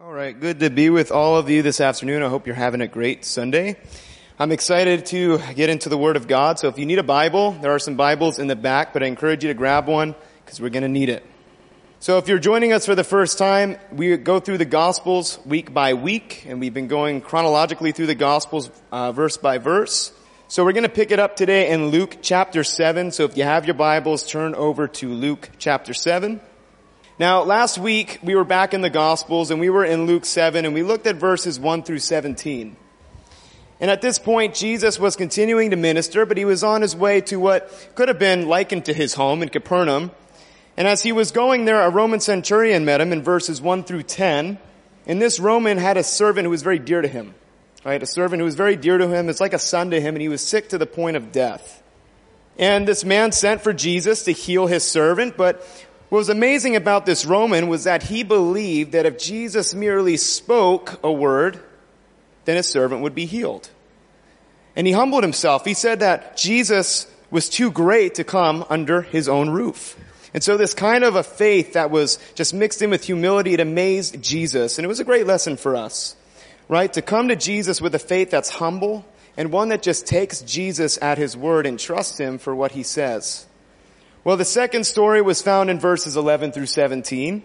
All right, good to be with all of you this afternoon. I hope you're having a great Sunday. I'm excited to get into the Word of God. So if you need a Bible, there are some Bibles in the back, but I encourage you to grab one because we're going to need it. So if you're joining us for the first time, we go through the Gospels week by week, and we've been going chronologically through the Gospels uh, verse by verse. So we're going to pick it up today in Luke chapter 7. So if you have your Bibles, turn over to Luke chapter 7. Now, last week we were back in the Gospels and we were in Luke 7 and we looked at verses 1 through 17. And at this point, Jesus was continuing to minister, but he was on his way to what could have been likened to his home in Capernaum. And as he was going there, a Roman centurion met him in verses 1 through 10. And this Roman had a servant who was very dear to him. Right? A servant who was very dear to him. It's like a son to him and he was sick to the point of death. And this man sent for Jesus to heal his servant, but what was amazing about this Roman was that he believed that if Jesus merely spoke a word, then his servant would be healed. And he humbled himself. He said that Jesus was too great to come under his own roof. And so this kind of a faith that was just mixed in with humility, it amazed Jesus. And it was a great lesson for us, right? To come to Jesus with a faith that's humble and one that just takes Jesus at his word and trusts him for what he says. Well, the second story was found in verses 11 through 17.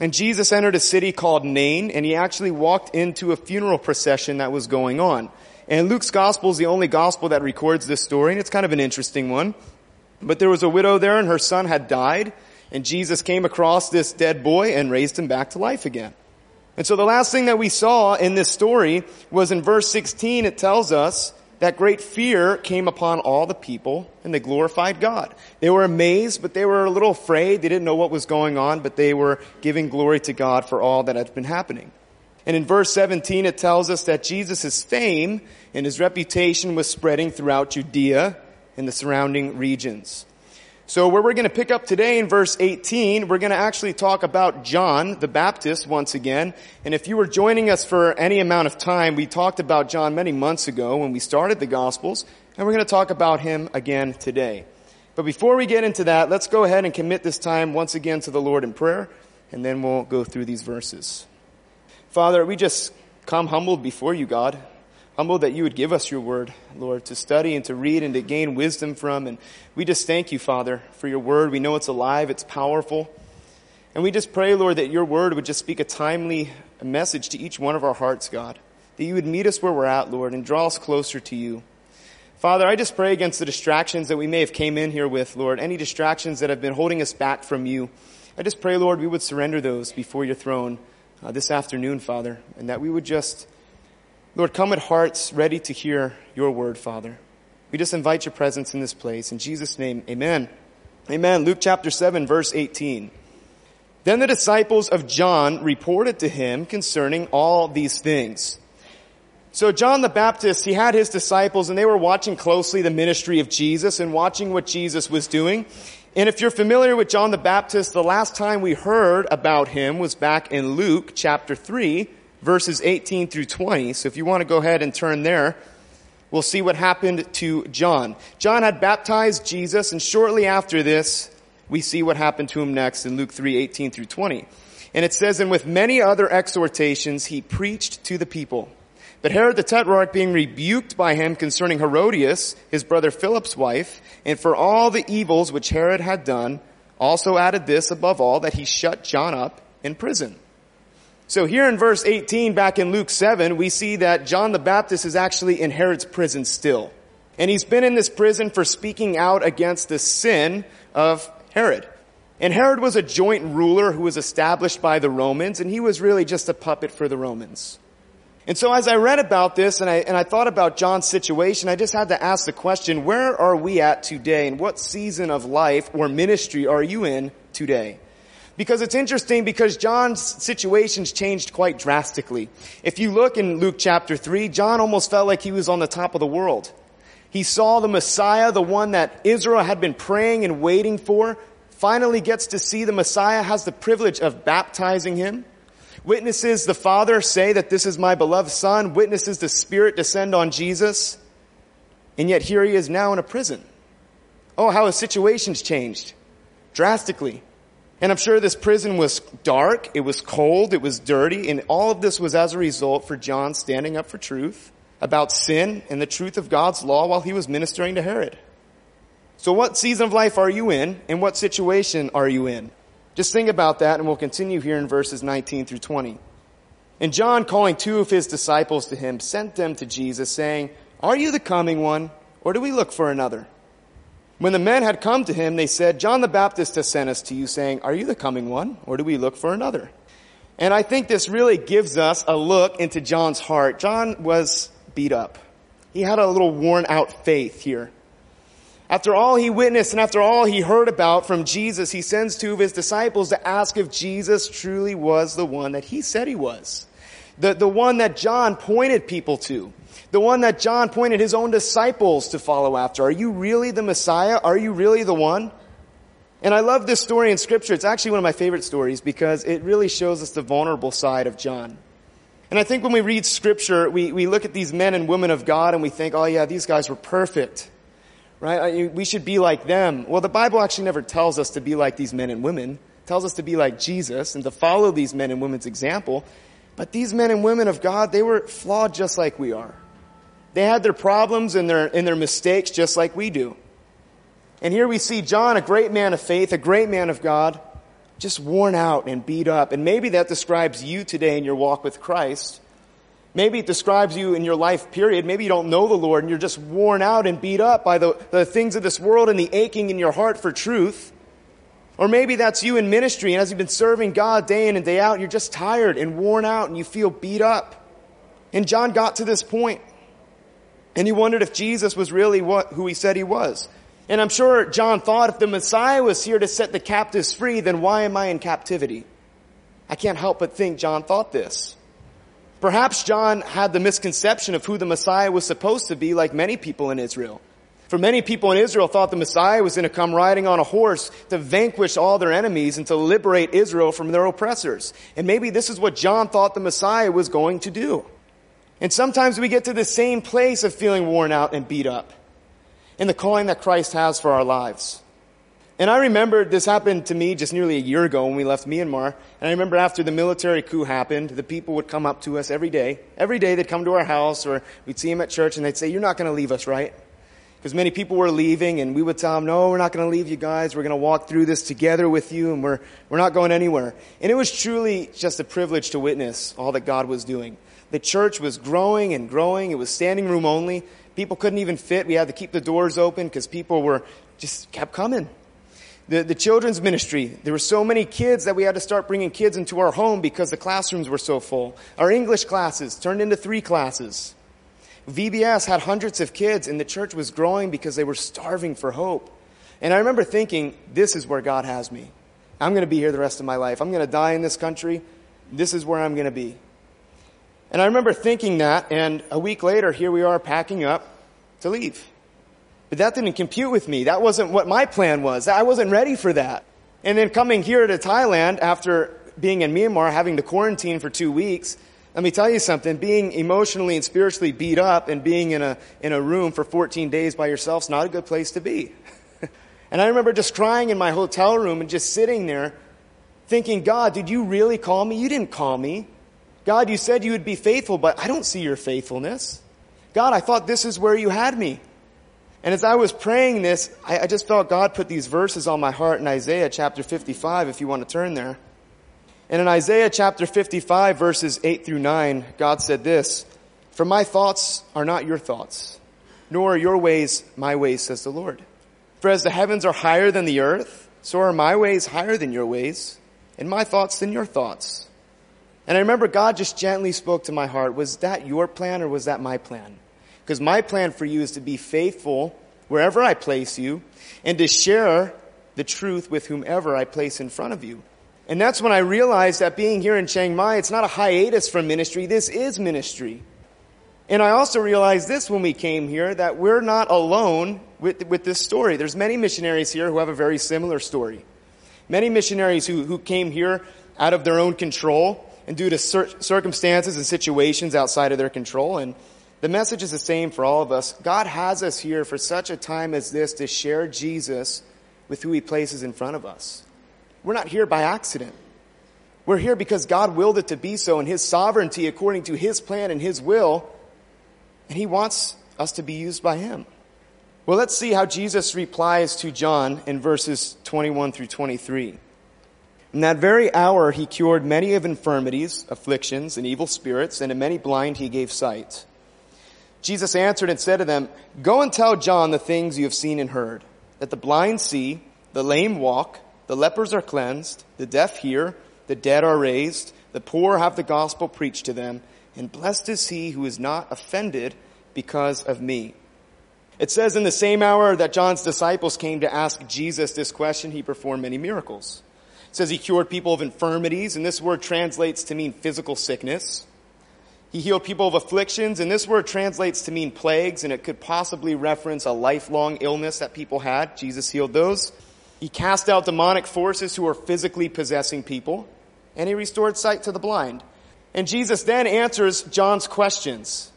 And Jesus entered a city called Nain, and he actually walked into a funeral procession that was going on. And Luke's gospel is the only gospel that records this story, and it's kind of an interesting one. But there was a widow there, and her son had died, and Jesus came across this dead boy and raised him back to life again. And so the last thing that we saw in this story was in verse 16, it tells us that great fear came upon all the people and they glorified God. They were amazed, but they were a little afraid. They didn't know what was going on, but they were giving glory to God for all that had been happening. And in verse 17, it tells us that Jesus' fame and his reputation was spreading throughout Judea and the surrounding regions. So where we're going to pick up today in verse 18, we're going to actually talk about John the Baptist once again. And if you were joining us for any amount of time, we talked about John many months ago when we started the Gospels, and we're going to talk about him again today. But before we get into that, let's go ahead and commit this time once again to the Lord in prayer, and then we'll go through these verses. Father, we just come humbled before you, God humbled that you would give us your word, Lord, to study and to read and to gain wisdom from. And we just thank you, Father, for your word. We know it's alive, it's powerful. And we just pray, Lord, that your word would just speak a timely message to each one of our hearts, God. That you would meet us where we're at, Lord, and draw us closer to you. Father, I just pray against the distractions that we may have came in here with, Lord, any distractions that have been holding us back from you. I just pray, Lord, we would surrender those before your throne uh, this afternoon, Father, and that we would just Lord, come at hearts ready to hear your word, Father. We just invite your presence in this place. In Jesus' name, amen. Amen. Luke chapter 7, verse 18. Then the disciples of John reported to him concerning all these things. So John the Baptist, he had his disciples and they were watching closely the ministry of Jesus and watching what Jesus was doing. And if you're familiar with John the Baptist, the last time we heard about him was back in Luke chapter 3, verses 18 through 20. So if you want to go ahead and turn there, we'll see what happened to John. John had baptized Jesus, and shortly after this, we see what happened to him next in Luke 3, 18 through 20. And it says, and with many other exhortations, he preached to the people. But Herod the Tetrarch being rebuked by him concerning Herodias, his brother Philip's wife, and for all the evils which Herod had done, also added this above all, that he shut John up in prison. So here in verse 18 back in Luke 7, we see that John the Baptist is actually in Herod's prison still. And he's been in this prison for speaking out against the sin of Herod. And Herod was a joint ruler who was established by the Romans, and he was really just a puppet for the Romans. And so as I read about this and I, and I thought about John's situation, I just had to ask the question, where are we at today? And what season of life or ministry are you in today? Because it's interesting because John's situations changed quite drastically. If you look in Luke chapter 3, John almost felt like he was on the top of the world. He saw the Messiah, the one that Israel had been praying and waiting for, finally gets to see the Messiah, has the privilege of baptizing him. Witnesses the Father say that this is my beloved Son. Witnesses the Spirit descend on Jesus. And yet here he is now in a prison. Oh, how his situation's changed drastically. And I'm sure this prison was dark, it was cold, it was dirty, and all of this was as a result for John standing up for truth about sin and the truth of God's law while he was ministering to Herod. So what season of life are you in and what situation are you in? Just think about that and we'll continue here in verses 19 through 20. And John, calling two of his disciples to him, sent them to Jesus saying, Are you the coming one or do we look for another? When the men had come to him, they said, John the Baptist has sent us to you saying, are you the coming one or do we look for another? And I think this really gives us a look into John's heart. John was beat up. He had a little worn out faith here. After all he witnessed and after all he heard about from Jesus, he sends two of his disciples to ask if Jesus truly was the one that he said he was. The, the one that John pointed people to. The one that John pointed his own disciples to follow after. Are you really the Messiah? Are you really the one? And I love this story in scripture. It's actually one of my favorite stories because it really shows us the vulnerable side of John. And I think when we read scripture, we, we look at these men and women of God and we think, oh yeah, these guys were perfect. Right? We should be like them. Well, the Bible actually never tells us to be like these men and women. It tells us to be like Jesus and to follow these men and women's example. But these men and women of God, they were flawed just like we are. They had their problems and their, and their mistakes just like we do. And here we see John, a great man of faith, a great man of God, just worn out and beat up. And maybe that describes you today in your walk with Christ. Maybe it describes you in your life period. Maybe you don't know the Lord and you're just worn out and beat up by the, the things of this world and the aching in your heart for truth. Or maybe that's you in ministry and as you've been serving God day in and day out, you're just tired and worn out and you feel beat up. And John got to this point. And he wondered if Jesus was really what, who he said he was. And I'm sure John thought if the Messiah was here to set the captives free, then why am I in captivity? I can't help but think John thought this. Perhaps John had the misconception of who the Messiah was supposed to be like many people in Israel. For many people in Israel thought the Messiah was going to come riding on a horse to vanquish all their enemies and to liberate Israel from their oppressors. And maybe this is what John thought the Messiah was going to do. And sometimes we get to the same place of feeling worn out and beat up in the calling that Christ has for our lives. And I remember this happened to me just nearly a year ago when we left Myanmar. And I remember after the military coup happened, the people would come up to us every day. Every day they'd come to our house or we'd see them at church and they'd say, you're not going to leave us, right? Because many people were leaving and we would tell them, no, we're not going to leave you guys. We're going to walk through this together with you and we're, we're not going anywhere. And it was truly just a privilege to witness all that God was doing. The church was growing and growing. It was standing room only. People couldn't even fit. We had to keep the doors open because people were just kept coming. The, the children's ministry, there were so many kids that we had to start bringing kids into our home because the classrooms were so full. Our English classes turned into three classes. VBS had hundreds of kids and the church was growing because they were starving for hope. And I remember thinking, this is where God has me. I'm going to be here the rest of my life. I'm going to die in this country. This is where I'm going to be. And I remember thinking that, and a week later, here we are packing up to leave. But that didn't compute with me. That wasn't what my plan was. I wasn't ready for that. And then coming here to Thailand after being in Myanmar, having to quarantine for two weeks, let me tell you something, being emotionally and spiritually beat up and being in a, in a room for 14 days by yourself is not a good place to be. and I remember just crying in my hotel room and just sitting there thinking, God, did you really call me? You didn't call me. God, you said you would be faithful, but I don't see your faithfulness. God, I thought this is where you had me. And as I was praying this, I, I, just felt God put these verses on my heart in Isaiah chapter 55, if you want to turn there. And in Isaiah chapter 55, verses 8 through 9, God said this, For my thoughts are not your thoughts, nor are your ways my ways, says the Lord. For as the heavens are higher than the earth, so are my ways higher than your ways, and my thoughts than your thoughts. And I remember God just gently spoke to my heart. Was that your plan or was that my plan? Because my plan for you is to be faithful wherever I place you and to share the truth with whomever I place in front of you. And that's when I realized that being here in Chiang Mai, it's not a hiatus from ministry. This is ministry. And I also realized this when we came here, that we're not alone with, with this story. There's many missionaries here who have a very similar story. Many missionaries who, who came here out of their own control and due to cir- circumstances and situations outside of their control. And the message is the same for all of us. God has us here for such a time as this to share Jesus with who he places in front of us. we're not here by accident. We're here because God willed it to be so in His sovereignty according to His plan and His will. And He wants us to be used by Him. Well, let's see how Jesus replies to John in verses 21 through 23. In that very hour, he cured many of infirmities, afflictions, and evil spirits, and to many blind he gave sight. Jesus answered and said to them, Go and tell John the things you have seen and heard, that the blind see, the lame walk, the lepers are cleansed, the deaf hear, the dead are raised, the poor have the gospel preached to them, and blessed is he who is not offended because of me. It says in the same hour that John's disciples came to ask Jesus this question, he performed many miracles. It says he cured people of infirmities, and this word translates to mean physical sickness. He healed people of afflictions, and this word translates to mean plagues, and it could possibly reference a lifelong illness that people had. Jesus healed those. He cast out demonic forces who were physically possessing people, and he restored sight to the blind. And Jesus then answers John's questions.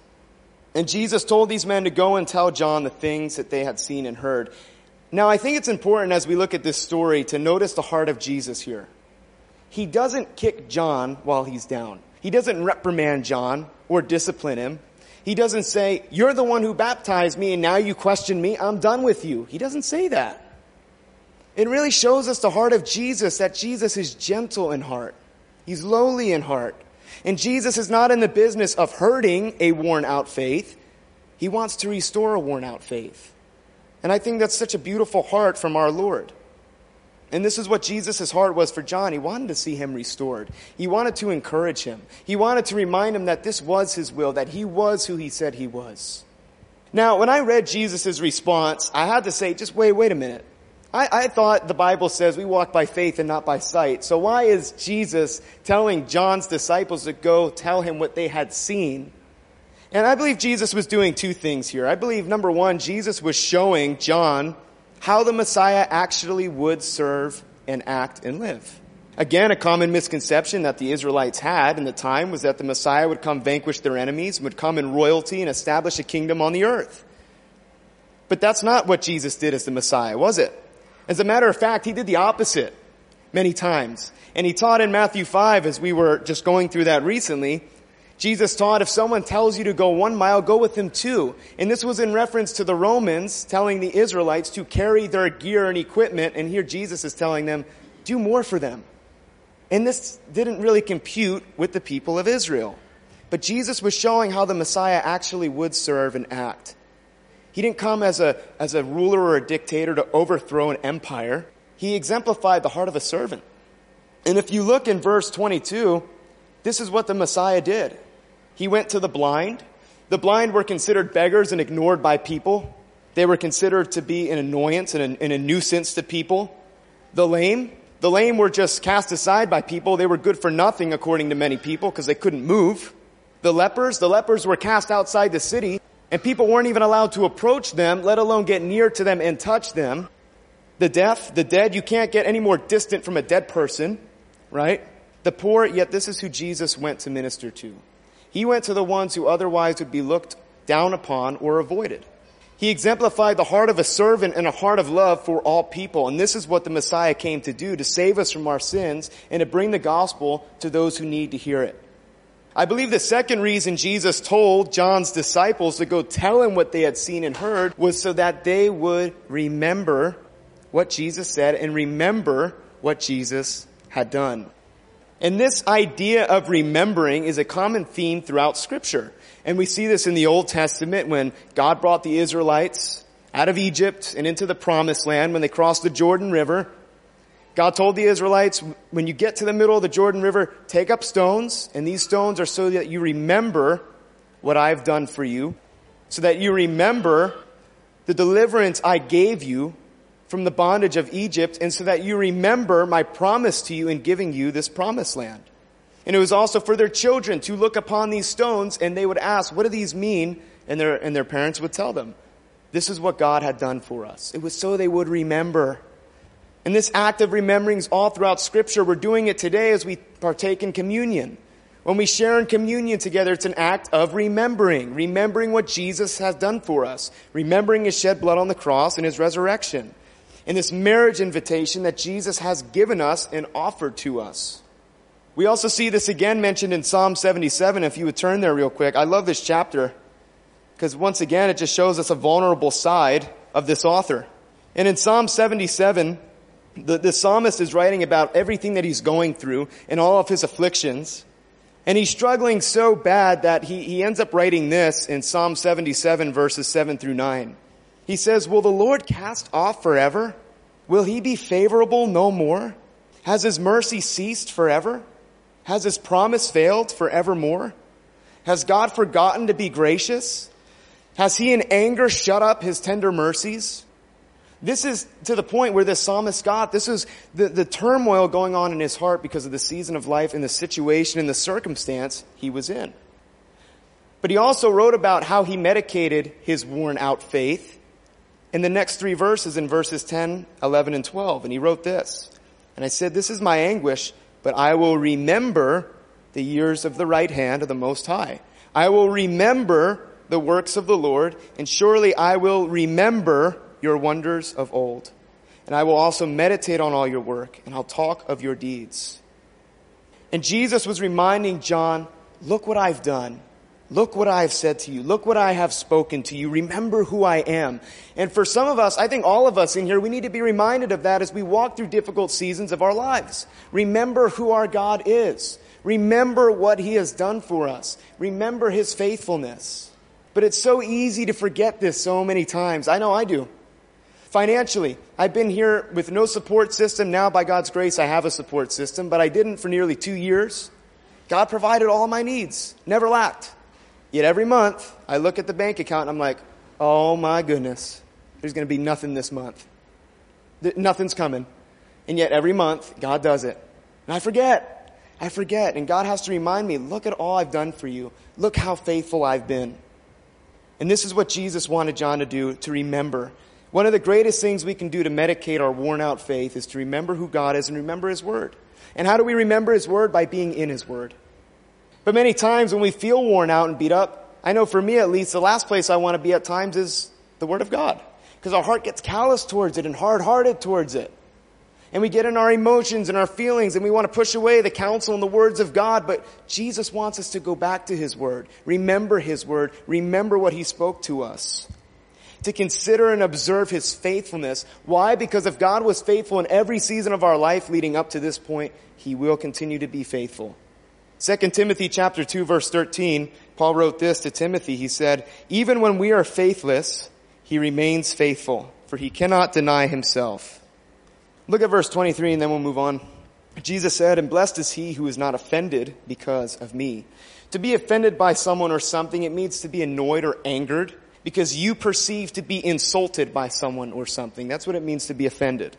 And Jesus told these men to go and tell John the things that they had seen and heard. Now, I think it's important as we look at this story to notice the heart of Jesus here. He doesn't kick John while he's down. He doesn't reprimand John or discipline him. He doesn't say, you're the one who baptized me and now you question me. I'm done with you. He doesn't say that. It really shows us the heart of Jesus, that Jesus is gentle in heart. He's lowly in heart. And Jesus is not in the business of hurting a worn out faith. He wants to restore a worn out faith. And I think that's such a beautiful heart from our Lord. And this is what Jesus' heart was for John. He wanted to see him restored. He wanted to encourage him. He wanted to remind him that this was his will, that he was who he said he was. Now, when I read Jesus' response, I had to say, just wait, wait a minute. I, I thought the Bible says we walk by faith and not by sight. So why is Jesus telling John's disciples to go tell him what they had seen? And I believe Jesus was doing two things here. I believe number one, Jesus was showing John how the Messiah actually would serve and act and live. Again, a common misconception that the Israelites had in the time was that the Messiah would come vanquish their enemies, would come in royalty and establish a kingdom on the earth. But that's not what Jesus did as the Messiah, was it? As a matter of fact, he did the opposite many times. And he taught in Matthew 5 as we were just going through that recently. Jesus taught if someone tells you to go one mile, go with them two. And this was in reference to the Romans telling the Israelites to carry their gear and equipment. And here Jesus is telling them, do more for them. And this didn't really compute with the people of Israel. But Jesus was showing how the Messiah actually would serve and act. He didn't come as a, as a ruler or a dictator to overthrow an empire. He exemplified the heart of a servant. And if you look in verse 22, this is what the Messiah did. He went to the blind. The blind were considered beggars and ignored by people. They were considered to be an annoyance and a, and a nuisance to people. The lame, the lame were just cast aside by people. They were good for nothing according to many people because they couldn't move. The lepers, the lepers were cast outside the city and people weren't even allowed to approach them, let alone get near to them and touch them. The deaf, the dead, you can't get any more distant from a dead person, right? The poor, yet this is who Jesus went to minister to. He went to the ones who otherwise would be looked down upon or avoided. He exemplified the heart of a servant and a heart of love for all people. And this is what the Messiah came to do, to save us from our sins and to bring the gospel to those who need to hear it. I believe the second reason Jesus told John's disciples to go tell him what they had seen and heard was so that they would remember what Jesus said and remember what Jesus had done. And this idea of remembering is a common theme throughout scripture. And we see this in the Old Testament when God brought the Israelites out of Egypt and into the promised land when they crossed the Jordan River. God told the Israelites, when you get to the middle of the Jordan River, take up stones, and these stones are so that you remember what I've done for you, so that you remember the deliverance I gave you from the bondage of Egypt, and so that you remember my promise to you in giving you this promised land. And it was also for their children to look upon these stones, and they would ask, what do these mean? And their, and their parents would tell them, this is what God had done for us. It was so they would remember. And this act of remembering is all throughout scripture. We're doing it today as we partake in communion. When we share in communion together, it's an act of remembering, remembering what Jesus has done for us, remembering his shed blood on the cross and his resurrection. And this marriage invitation that Jesus has given us and offered to us. We also see this again mentioned in Psalm 77. If you would turn there real quick. I love this chapter because once again it just shows us a vulnerable side of this author. And in Psalm 77, the, the psalmist is writing about everything that he's going through and all of his afflictions. And he's struggling so bad that he, he ends up writing this in Psalm 77 verses 7 through 9. He says, Will the Lord cast off forever? Will he be favorable no more? Has his mercy ceased forever? Has his promise failed forevermore? Has God forgotten to be gracious? Has he in anger shut up his tender mercies? This is to the point where the psalmist got, this is the, the turmoil going on in his heart because of the season of life and the situation and the circumstance he was in. But he also wrote about how he medicated his worn out faith in the next three verses in verses 10, 11, and 12. And he wrote this. And I said, this is my anguish, but I will remember the years of the right hand of the Most High. I will remember the works of the Lord, and surely I will remember your wonders of old. And I will also meditate on all your work, and I'll talk of your deeds. And Jesus was reminding John, look what I've done. Look what I have said to you. Look what I have spoken to you. Remember who I am. And for some of us, I think all of us in here, we need to be reminded of that as we walk through difficult seasons of our lives. Remember who our God is. Remember what He has done for us. Remember His faithfulness. But it's so easy to forget this so many times. I know I do. Financially, I've been here with no support system. Now, by God's grace, I have a support system, but I didn't for nearly two years. God provided all my needs, never lacked. Yet every month, I look at the bank account and I'm like, oh my goodness, there's going to be nothing this month. Nothing's coming. And yet every month, God does it. And I forget. I forget. And God has to remind me, look at all I've done for you. Look how faithful I've been. And this is what Jesus wanted John to do, to remember one of the greatest things we can do to medicate our worn out faith is to remember who God is and remember His Word. And how do we remember His Word? By being in His Word. But many times when we feel worn out and beat up, I know for me at least, the last place I want to be at times is the Word of God. Because our heart gets callous towards it and hard-hearted towards it. And we get in our emotions and our feelings and we want to push away the counsel and the words of God, but Jesus wants us to go back to His Word. Remember His Word. Remember what He spoke to us to consider and observe his faithfulness. Why? Because if God was faithful in every season of our life leading up to this point, he will continue to be faithful. 2 Timothy chapter 2 verse 13, Paul wrote this to Timothy. He said, even when we are faithless, he remains faithful, for he cannot deny himself. Look at verse 23 and then we'll move on. Jesus said, and blessed is he who is not offended because of me. To be offended by someone or something, it means to be annoyed or angered because you perceive to be insulted by someone or something. That's what it means to be offended.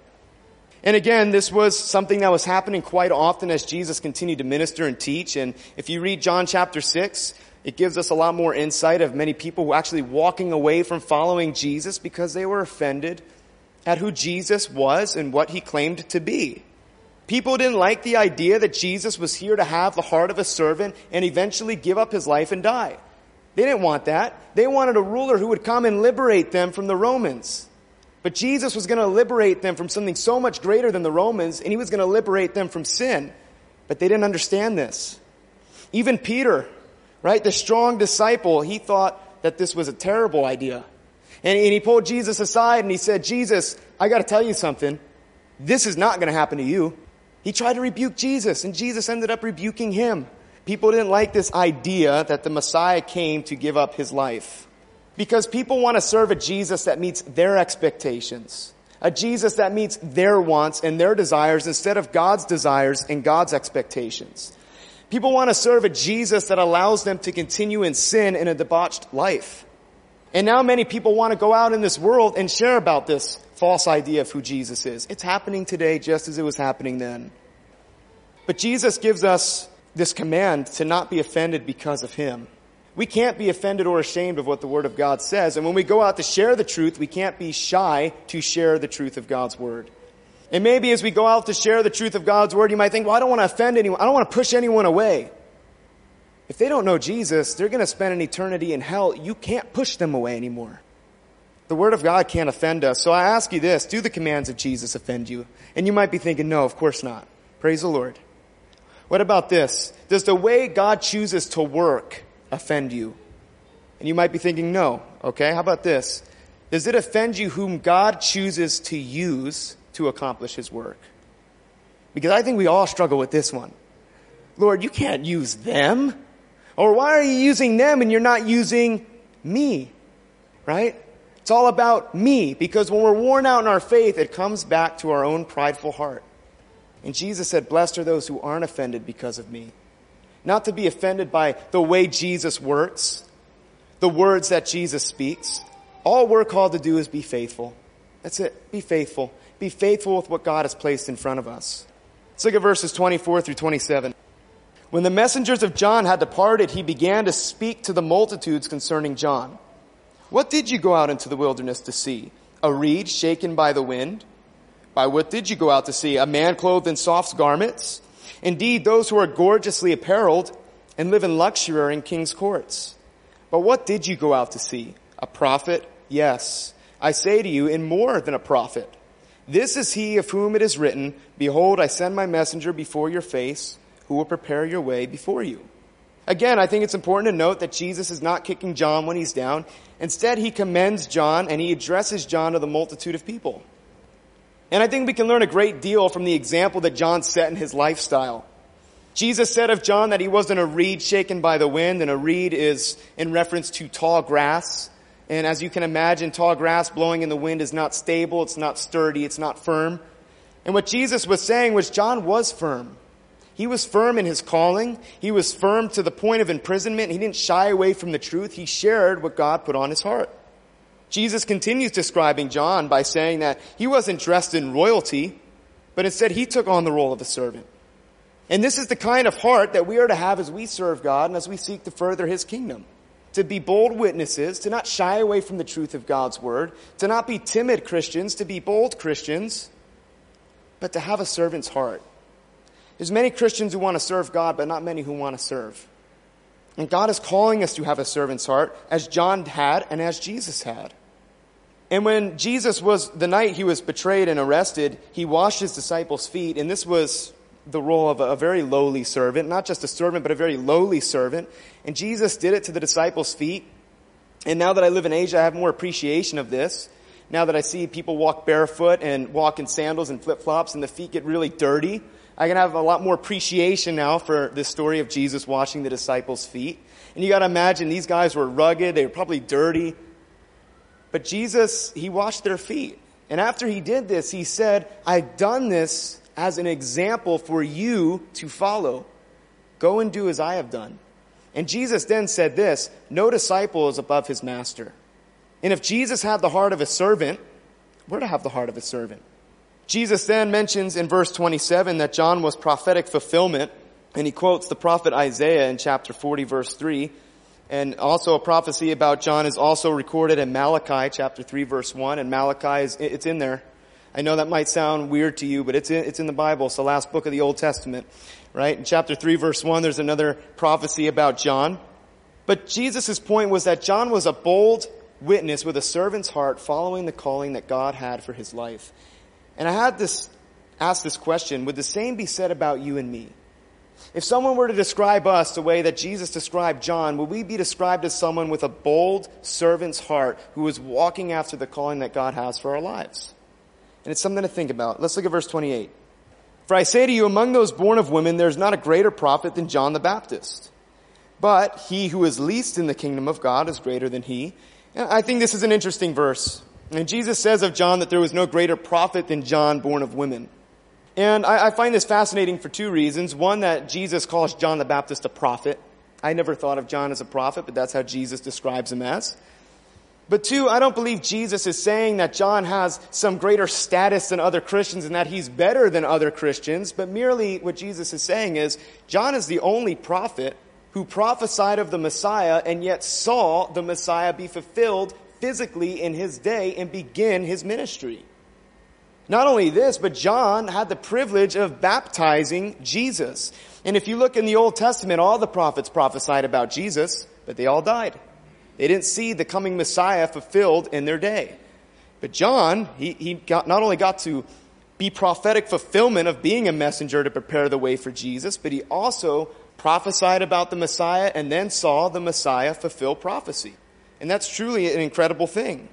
And again, this was something that was happening quite often as Jesus continued to minister and teach. And if you read John chapter 6, it gives us a lot more insight of many people who actually walking away from following Jesus because they were offended at who Jesus was and what he claimed to be. People didn't like the idea that Jesus was here to have the heart of a servant and eventually give up his life and die. They didn't want that. They wanted a ruler who would come and liberate them from the Romans. But Jesus was going to liberate them from something so much greater than the Romans, and he was going to liberate them from sin. But they didn't understand this. Even Peter, right, the strong disciple, he thought that this was a terrible idea. And, and he pulled Jesus aside and he said, Jesus, I got to tell you something. This is not going to happen to you. He tried to rebuke Jesus, and Jesus ended up rebuking him. People didn't like this idea that the Messiah came to give up his life. Because people want to serve a Jesus that meets their expectations. A Jesus that meets their wants and their desires instead of God's desires and God's expectations. People want to serve a Jesus that allows them to continue in sin in a debauched life. And now many people want to go out in this world and share about this false idea of who Jesus is. It's happening today just as it was happening then. But Jesus gives us this command to not be offended because of him. We can't be offended or ashamed of what the Word of God says. And when we go out to share the truth, we can't be shy to share the truth of God's Word. And maybe as we go out to share the truth of God's Word, you might think, well, I don't want to offend anyone. I don't want to push anyone away. If they don't know Jesus, they're going to spend an eternity in hell. You can't push them away anymore. The Word of God can't offend us. So I ask you this, do the commands of Jesus offend you? And you might be thinking, no, of course not. Praise the Lord. What about this? Does the way God chooses to work offend you? And you might be thinking, no. Okay, how about this? Does it offend you whom God chooses to use to accomplish His work? Because I think we all struggle with this one. Lord, you can't use them. Or why are you using them and you're not using me? Right? It's all about me because when we're worn out in our faith, it comes back to our own prideful heart. And Jesus said, Blessed are those who aren't offended because of me. Not to be offended by the way Jesus works, the words that Jesus speaks. All we're called to do is be faithful. That's it. Be faithful. Be faithful with what God has placed in front of us. Let's look at verses 24 through 27. When the messengers of John had departed, he began to speak to the multitudes concerning John. What did you go out into the wilderness to see? A reed shaken by the wind? By what did you go out to see? A man clothed in soft garments? Indeed, those who are gorgeously apparelled and live in luxury in king's courts. But what did you go out to see? A prophet? Yes. I say to you, in more than a prophet. This is he of whom it is written, Behold, I send my messenger before your face, who will prepare your way before you. Again, I think it's important to note that Jesus is not kicking John when he's down. Instead, he commends John and he addresses John to the multitude of people. And I think we can learn a great deal from the example that John set in his lifestyle. Jesus said of John that he wasn't a reed shaken by the wind, and a reed is in reference to tall grass. And as you can imagine, tall grass blowing in the wind is not stable, it's not sturdy, it's not firm. And what Jesus was saying was John was firm. He was firm in his calling. He was firm to the point of imprisonment. He didn't shy away from the truth. He shared what God put on his heart. Jesus continues describing John by saying that he wasn't dressed in royalty, but instead he took on the role of a servant. And this is the kind of heart that we are to have as we serve God and as we seek to further His kingdom. To be bold witnesses, to not shy away from the truth of God's Word, to not be timid Christians, to be bold Christians, but to have a servant's heart. There's many Christians who want to serve God, but not many who want to serve. And God is calling us to have a servant's heart, as John had and as Jesus had. And when Jesus was, the night he was betrayed and arrested, he washed his disciples' feet, and this was the role of a, a very lowly servant, not just a servant, but a very lowly servant. And Jesus did it to the disciples' feet. And now that I live in Asia, I have more appreciation of this. Now that I see people walk barefoot and walk in sandals and flip flops and the feet get really dirty, I can have a lot more appreciation now for this story of Jesus washing the disciples' feet. And you gotta imagine these guys were rugged, they were probably dirty. But Jesus, He washed their feet. And after He did this, He said, I've done this as an example for you to follow. Go and do as I have done. And Jesus then said this, no disciple is above his master. And if Jesus had the heart of a servant, we're to have the heart of a servant. Jesus then mentions in verse 27 that John was prophetic fulfillment, and he quotes the prophet Isaiah in chapter 40 verse 3. And also a prophecy about John is also recorded in Malachi chapter 3 verse 1, and Malachi is, it's in there. I know that might sound weird to you, but it's in, it's in the Bible. It's the last book of the Old Testament, right? In chapter 3 verse 1, there's another prophecy about John. But Jesus' point was that John was a bold witness with a servant's heart following the calling that God had for his life. And I had this, ask this question, would the same be said about you and me? If someone were to describe us the way that Jesus described John, would we be described as someone with a bold servant's heart who is walking after the calling that God has for our lives? And it's something to think about. Let's look at verse 28. For I say to you, among those born of women, there's not a greater prophet than John the Baptist. But he who is least in the kingdom of God is greater than he. And I think this is an interesting verse. And Jesus says of John that there was no greater prophet than John born of women. And I, I find this fascinating for two reasons. One, that Jesus calls John the Baptist a prophet. I never thought of John as a prophet, but that's how Jesus describes him as. But two, I don't believe Jesus is saying that John has some greater status than other Christians and that he's better than other Christians, but merely what Jesus is saying is John is the only prophet who prophesied of the Messiah and yet saw the Messiah be fulfilled physically in his day and begin his ministry. Not only this, but John had the privilege of baptizing Jesus. And if you look in the Old Testament, all the prophets prophesied about Jesus, but they all died. They didn't see the coming Messiah fulfilled in their day. But John, he, he got, not only got to be prophetic fulfillment of being a messenger to prepare the way for Jesus, but he also prophesied about the Messiah and then saw the Messiah fulfill prophecy. And that's truly an incredible thing.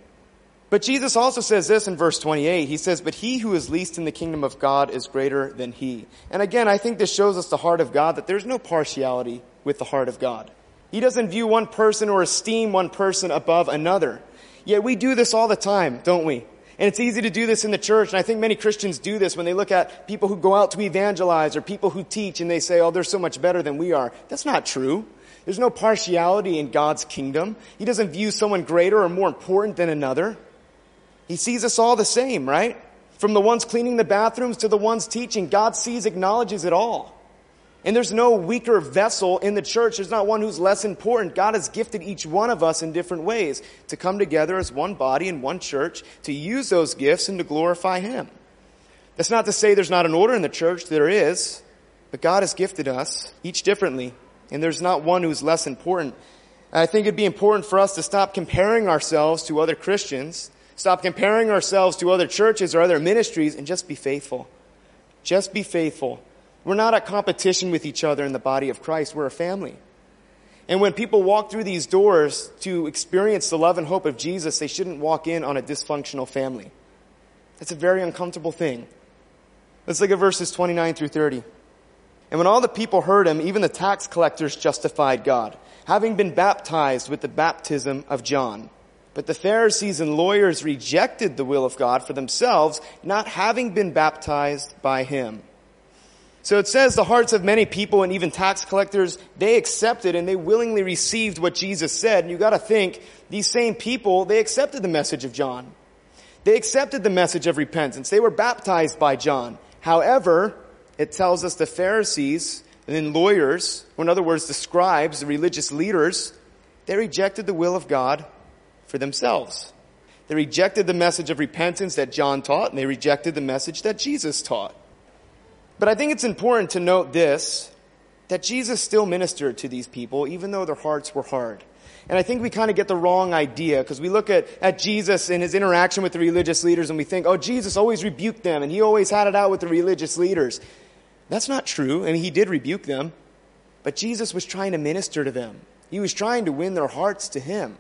But Jesus also says this in verse 28. He says, But he who is least in the kingdom of God is greater than he. And again, I think this shows us the heart of God, that there's no partiality with the heart of God. He doesn't view one person or esteem one person above another. Yet we do this all the time, don't we? And it's easy to do this in the church, and I think many Christians do this when they look at people who go out to evangelize or people who teach and they say, oh, they're so much better than we are. That's not true. There's no partiality in God's kingdom. He doesn't view someone greater or more important than another. He sees us all the same, right? From the ones cleaning the bathrooms to the ones teaching, God sees, acknowledges it all. And there's no weaker vessel in the church. There's not one who's less important. God has gifted each one of us in different ways to come together as one body in one church to use those gifts and to glorify Him. That's not to say there's not an order in the church. There is. But God has gifted us each differently. And there's not one who's less important. And I think it'd be important for us to stop comparing ourselves to other Christians, stop comparing ourselves to other churches or other ministries, and just be faithful. Just be faithful we're not at competition with each other in the body of Christ. We're a family. And when people walk through these doors to experience the love and hope of Jesus, they shouldn't walk in on a dysfunctional family. That's a very uncomfortable thing. Let's look at verses 29 through 30. And when all the people heard him, even the tax collectors justified God, having been baptized with the baptism of John. But the Pharisees and lawyers rejected the will of God for themselves, not having been baptized by him. So it says the hearts of many people and even tax collectors, they accepted and they willingly received what Jesus said. And you gotta think, these same people, they accepted the message of John. They accepted the message of repentance. They were baptized by John. However, it tells us the Pharisees and then lawyers, or in other words, the scribes, the religious leaders, they rejected the will of God for themselves. They rejected the message of repentance that John taught, and they rejected the message that Jesus taught. But I think it's important to note this, that Jesus still ministered to these people even though their hearts were hard. And I think we kind of get the wrong idea because we look at, at Jesus and his interaction with the religious leaders and we think, oh, Jesus always rebuked them and he always had it out with the religious leaders. That's not true. I mean, he did rebuke them, but Jesus was trying to minister to them. He was trying to win their hearts to him.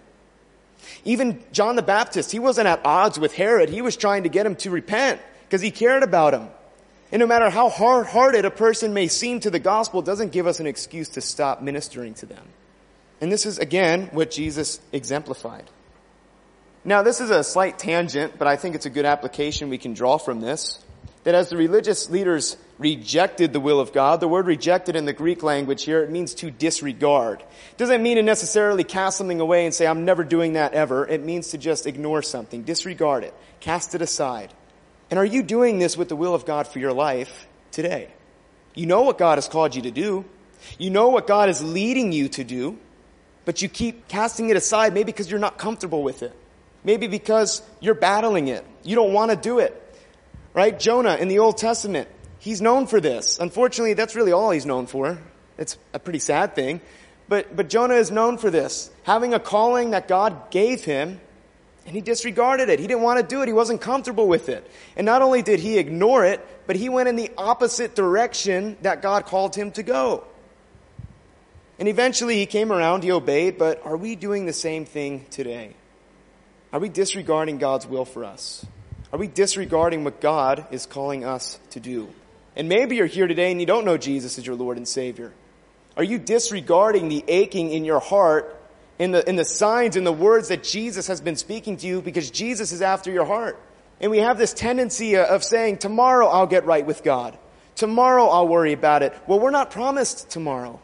Even John the Baptist, he wasn't at odds with Herod. He was trying to get him to repent because he cared about him. And no matter how hard-hearted a person may seem to the gospel, it doesn't give us an excuse to stop ministering to them. And this is, again, what Jesus exemplified. Now, this is a slight tangent, but I think it's a good application we can draw from this. That as the religious leaders rejected the will of God, the word rejected in the Greek language here, it means to disregard. It doesn't mean to necessarily cast something away and say, I'm never doing that ever. It means to just ignore something, disregard it, cast it aside. And are you doing this with the will of God for your life today? You know what God has called you to do. You know what God is leading you to do, but you keep casting it aside maybe because you're not comfortable with it. Maybe because you're battling it. You don't want to do it. Right? Jonah in the Old Testament, he's known for this. Unfortunately, that's really all he's known for. It's a pretty sad thing. But, but Jonah is known for this. Having a calling that God gave him, and he disregarded it. He didn't want to do it. He wasn't comfortable with it. And not only did he ignore it, but he went in the opposite direction that God called him to go. And eventually he came around, he obeyed, but are we doing the same thing today? Are we disregarding God's will for us? Are we disregarding what God is calling us to do? And maybe you're here today and you don't know Jesus as your Lord and Savior. Are you disregarding the aching in your heart in the, in the signs and the words that Jesus has been speaking to you because Jesus is after your heart. And we have this tendency of saying, tomorrow I'll get right with God. Tomorrow I'll worry about it. Well, we're not promised tomorrow.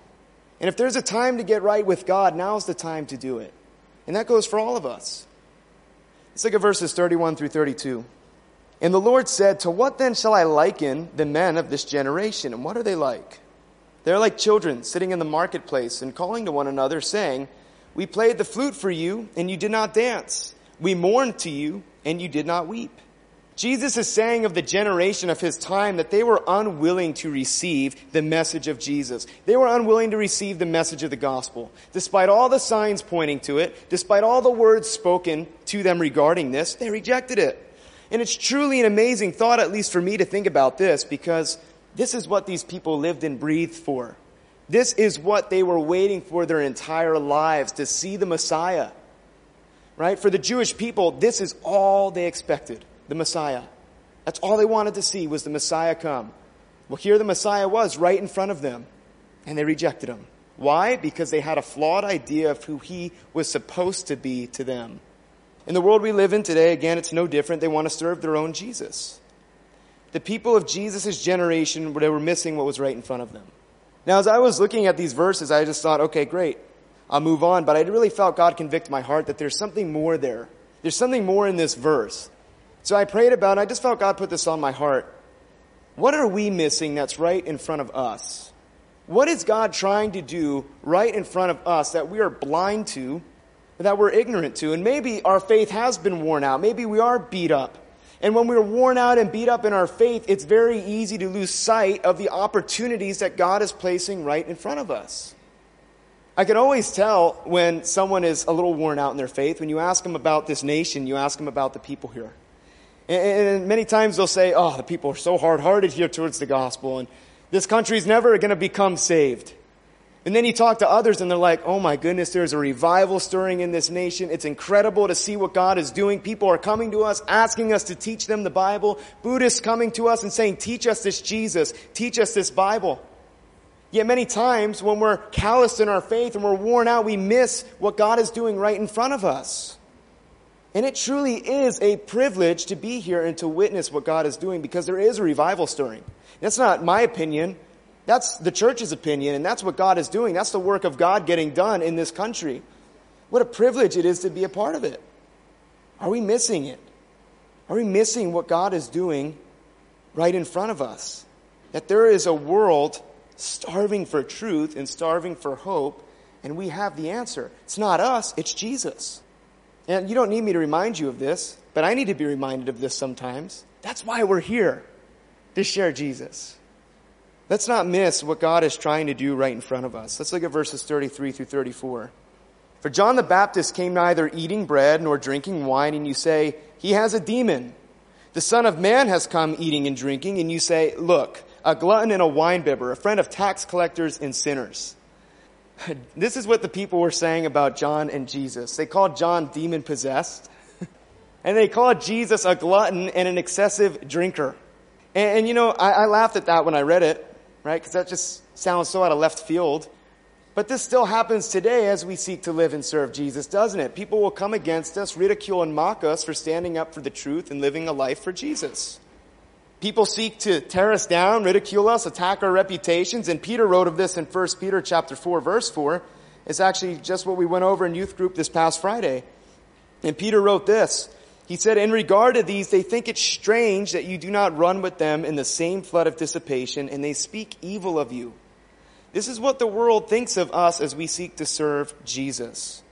And if there's a time to get right with God, now's the time to do it. And that goes for all of us. Let's look at verses 31 through 32. And the Lord said, To what then shall I liken the men of this generation? And what are they like? They're like children sitting in the marketplace and calling to one another, saying, we played the flute for you, and you did not dance. We mourned to you, and you did not weep. Jesus is saying of the generation of his time that they were unwilling to receive the message of Jesus. They were unwilling to receive the message of the gospel. Despite all the signs pointing to it, despite all the words spoken to them regarding this, they rejected it. And it's truly an amazing thought, at least for me, to think about this, because this is what these people lived and breathed for. This is what they were waiting for their entire lives, to see the Messiah. Right? For the Jewish people, this is all they expected the Messiah. That's all they wanted to see was the Messiah come. Well, here the Messiah was right in front of them, and they rejected him. Why? Because they had a flawed idea of who he was supposed to be to them. In the world we live in today, again, it's no different. They want to serve their own Jesus. The people of Jesus' generation, they were missing what was right in front of them. Now, as I was looking at these verses, I just thought, okay, great. I'll move on. But I really felt God convict my heart that there's something more there. There's something more in this verse. So I prayed about it. I just felt God put this on my heart. What are we missing that's right in front of us? What is God trying to do right in front of us that we are blind to, that we're ignorant to? And maybe our faith has been worn out. Maybe we are beat up. And when we're worn out and beat up in our faith, it's very easy to lose sight of the opportunities that God is placing right in front of us. I can always tell when someone is a little worn out in their faith. When you ask them about this nation, you ask them about the people here. And, many times they'll say, oh, the people are so hard hearted here towards the gospel, and this country's never going to become saved. And then you talk to others and they're like, oh my goodness, there's a revival stirring in this nation. It's incredible to see what God is doing. People are coming to us, asking us to teach them the Bible. Buddhists coming to us and saying, teach us this Jesus, teach us this Bible. Yet many times when we're calloused in our faith and we're worn out, we miss what God is doing right in front of us. And it truly is a privilege to be here and to witness what God is doing because there is a revival stirring. That's not my opinion. That's the church's opinion, and that's what God is doing. That's the work of God getting done in this country. What a privilege it is to be a part of it. Are we missing it? Are we missing what God is doing right in front of us? That there is a world starving for truth and starving for hope, and we have the answer. It's not us, it's Jesus. And you don't need me to remind you of this, but I need to be reminded of this sometimes. That's why we're here, to share Jesus. Let's not miss what God is trying to do right in front of us. Let's look at verses 33 through 34. For John the Baptist came neither eating bread nor drinking wine, and you say, He has a demon. The Son of Man has come eating and drinking, and you say, Look, a glutton and a winebibber, a friend of tax collectors and sinners. This is what the people were saying about John and Jesus. They called John demon possessed, and they called Jesus a glutton and an excessive drinker. And, and you know, I, I laughed at that when I read it, right? Because that just sounds so out of left field. But this still happens today as we seek to live and serve Jesus, doesn't it? People will come against us, ridicule and mock us for standing up for the truth and living a life for Jesus. People seek to tear us down, ridicule us, attack our reputations, and Peter wrote of this in 1 Peter chapter 4 verse 4. It's actually just what we went over in youth group this past Friday. And Peter wrote this. He said, in regard to these, they think it strange that you do not run with them in the same flood of dissipation, and they speak evil of you. This is what the world thinks of us as we seek to serve Jesus.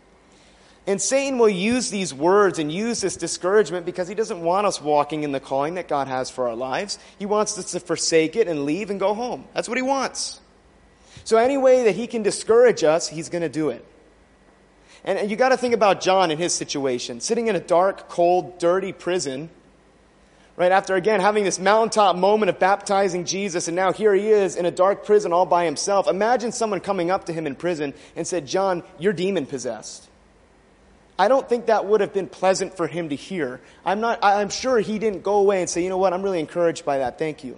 And Satan will use these words and use this discouragement because he doesn't want us walking in the calling that God has for our lives. He wants us to forsake it and leave and go home. That's what he wants. So any way that he can discourage us, he's going to do it. And you got to think about John and his situation, sitting in a dark, cold, dirty prison, right after again having this mountaintop moment of baptizing Jesus, and now here he is in a dark prison all by himself. Imagine someone coming up to him in prison and said, John, you're demon possessed. I don't think that would have been pleasant for him to hear. I'm not, I'm sure he didn't go away and say, you know what, I'm really encouraged by that. Thank you.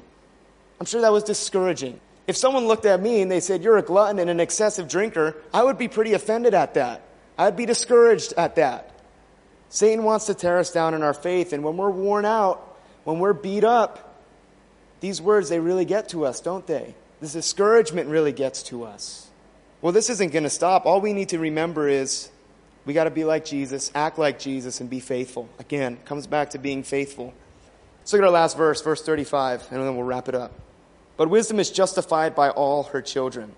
I'm sure that was discouraging. If someone looked at me and they said, you're a glutton and an excessive drinker, I would be pretty offended at that. I'd be discouraged at that. Satan wants to tear us down in our faith, and when we're worn out, when we're beat up, these words, they really get to us, don't they? This discouragement really gets to us. Well, this isn't going to stop. All we need to remember is we got to be like Jesus, act like Jesus, and be faithful. Again, comes back to being faithful. Let's look at our last verse, verse 35, and then we'll wrap it up. But wisdom is justified by all her children.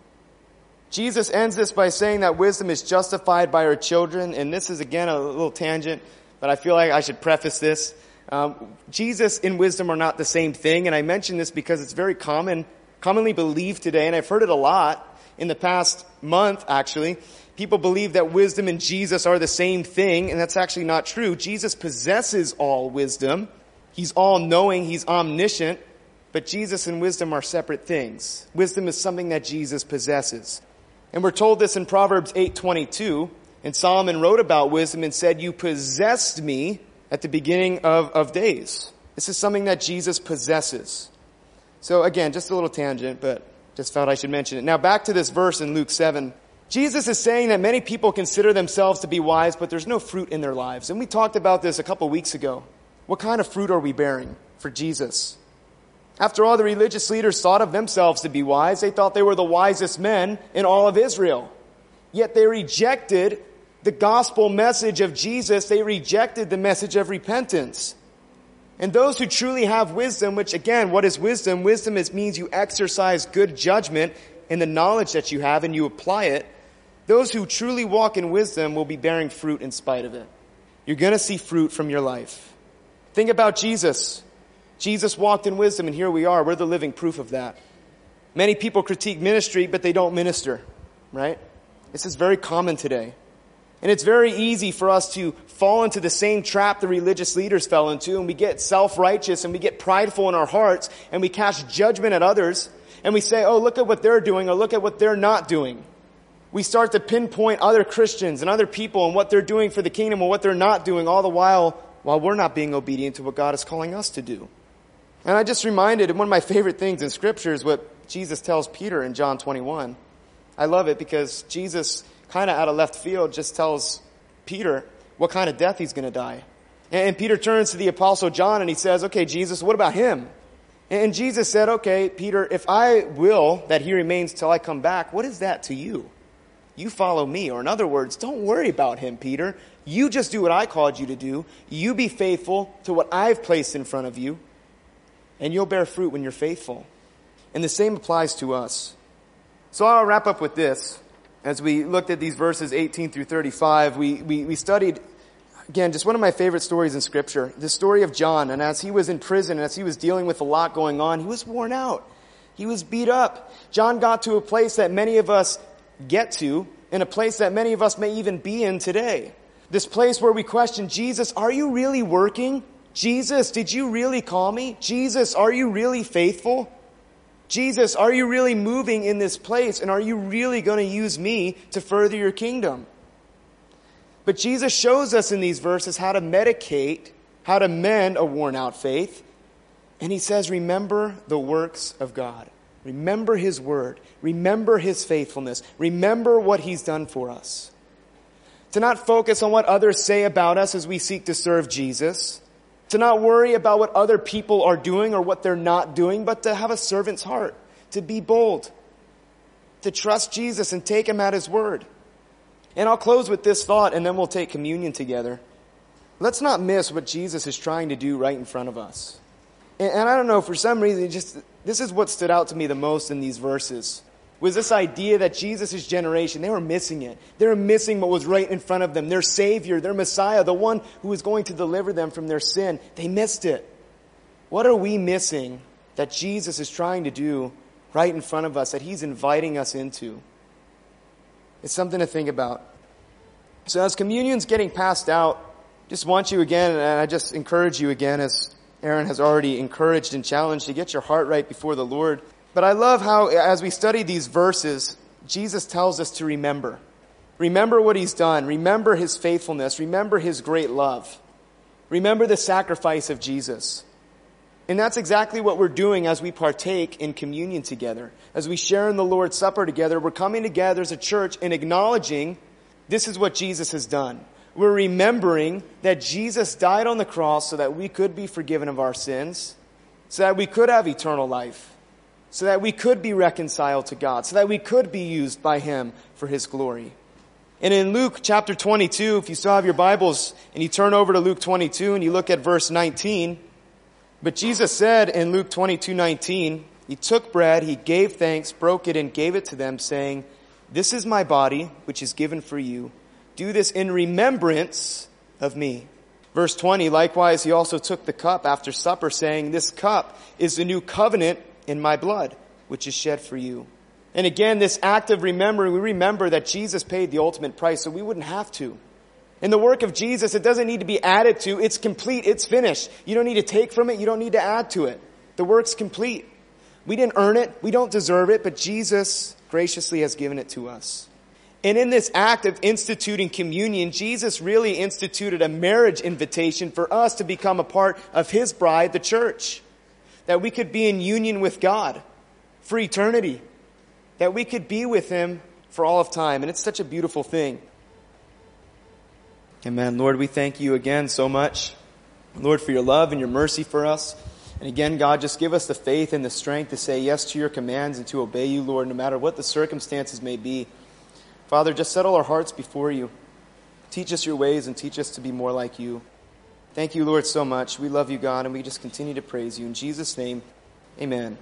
Jesus ends this by saying that wisdom is justified by her children, and this is again a little tangent, but I feel like I should preface this. Um, Jesus and wisdom are not the same thing, and I mention this because it's very common, commonly believed today, and I've heard it a lot in the past month, actually. People believe that wisdom and Jesus are the same thing, and that's actually not true. Jesus possesses all wisdom. He's all knowing. He's omniscient. But Jesus and wisdom are separate things. Wisdom is something that Jesus possesses. And we're told this in Proverbs 8:22, and Solomon wrote about wisdom and said, "You possessed me at the beginning of, of days." This is something that Jesus possesses. So again, just a little tangent, but just felt I should mention it. Now back to this verse in Luke 7. Jesus is saying that many people consider themselves to be wise, but there's no fruit in their lives. And we talked about this a couple weeks ago. What kind of fruit are we bearing for Jesus? After all, the religious leaders thought of themselves to be wise. They thought they were the wisest men in all of Israel. Yet they rejected the gospel message of Jesus. They rejected the message of repentance. And those who truly have wisdom, which again, what is wisdom? Wisdom is, means you exercise good judgment in the knowledge that you have and you apply it. Those who truly walk in wisdom will be bearing fruit in spite of it. You're gonna see fruit from your life. Think about Jesus. Jesus walked in wisdom, and here we are. We're the living proof of that. Many people critique ministry, but they don't minister, right? This is very common today. And it's very easy for us to fall into the same trap the religious leaders fell into, and we get self-righteous and we get prideful in our hearts, and we cast judgment at others, and we say, oh, look at what they're doing, or look at what they're not doing. We start to pinpoint other Christians and other people and what they're doing for the kingdom and what they're not doing, all the while, while we're not being obedient to what God is calling us to do. And I just reminded, and one of my favorite things in scripture is what Jesus tells Peter in John 21. I love it because Jesus, kind of out of left field, just tells Peter what kind of death he's going to die. And Peter turns to the apostle John and he says, okay, Jesus, what about him? And Jesus said, okay, Peter, if I will that he remains till I come back, what is that to you? You follow me. Or in other words, don't worry about him, Peter. You just do what I called you to do. You be faithful to what I've placed in front of you and you'll bear fruit when you're faithful. And the same applies to us. So I'll wrap up with this. As we looked at these verses 18 through 35, we, we, we studied, again, just one of my favorite stories in scripture, the story of John. And as he was in prison and as he was dealing with a lot going on, he was worn out. He was beat up. John got to a place that many of us get to, in a place that many of us may even be in today. This place where we question, Jesus, are you really working? Jesus, did you really call me? Jesus, are you really faithful? Jesus, are you really moving in this place? And are you really going to use me to further your kingdom? But Jesus shows us in these verses how to medicate, how to mend a worn out faith. And he says, remember the works of God. Remember his word. Remember his faithfulness. Remember what he's done for us. To not focus on what others say about us as we seek to serve Jesus to not worry about what other people are doing or what they're not doing, but to have a servant's heart, to be bold, to trust Jesus and take him at his word. And I'll close with this thought and then we'll take communion together. Let's not miss what Jesus is trying to do right in front of us. And, and I don't know, for some reason, just, this is what stood out to me the most in these verses was this idea that Jesus' generation, they were missing it. They were missing what was right in front of them. Their Savior, their Messiah, the one who was going to deliver them from their sin. They missed it. What are we missing that Jesus is trying to do right in front of us, that He's inviting us into? It's something to think about. So as communion's getting passed out, just want you again, and I just encourage you again, as Aaron has already encouraged and challenged, to get your heart right before the Lord. But I love how, as we study these verses, Jesus tells us to remember. Remember what he's done. Remember his faithfulness. Remember his great love. Remember the sacrifice of Jesus. And that's exactly what we're doing as we partake in communion together. As we share in the Lord's Supper together, we're coming together as a church and acknowledging this is what Jesus has done. We're remembering that Jesus died on the cross so that we could be forgiven of our sins, so that we could have eternal life so that we could be reconciled to God, so that we could be used by Him for His glory. And in Luke chapter 22, if you still have your Bibles and you turn over to Luke 22 and you look at verse 19, but Jesus said in Luke 22, 19, He took bread, He gave thanks, broke it, and gave it to them, saying, This is my body, which is given for you. Do this in remembrance of me. Verse 20, likewise, he also took the cup after supper, saying, This cup is the new covenant in my blood, which is shed for you. And again, this act of remembering, we remember that Jesus paid the ultimate price, so we wouldn't have to. In the work of Jesus, it doesn't need to be added to. It's complete. It's finished. You don't need to take from it. You don't need to add to it. The work's complete. We didn't earn it. We don't deserve it, but Jesus graciously has given it to us. And in this act of instituting communion, Jesus really instituted a marriage invitation for us to become a part of His bride, the church. That we could be in union with God for eternity. That we could be with Him for all of time. And it's such a beautiful thing. Amen. Lord, we thank you again so much. Lord, for your love and your mercy for us. And again, God, just give us the faith and the strength to say yes to your commands and to obey you, Lord, no matter what the circumstances may be. Father, just settle our hearts before you. Teach us your ways and teach us to be more like you. Thank you, Lord, so much. We love you, God, and we just continue to praise you. In Jesus' name, amen.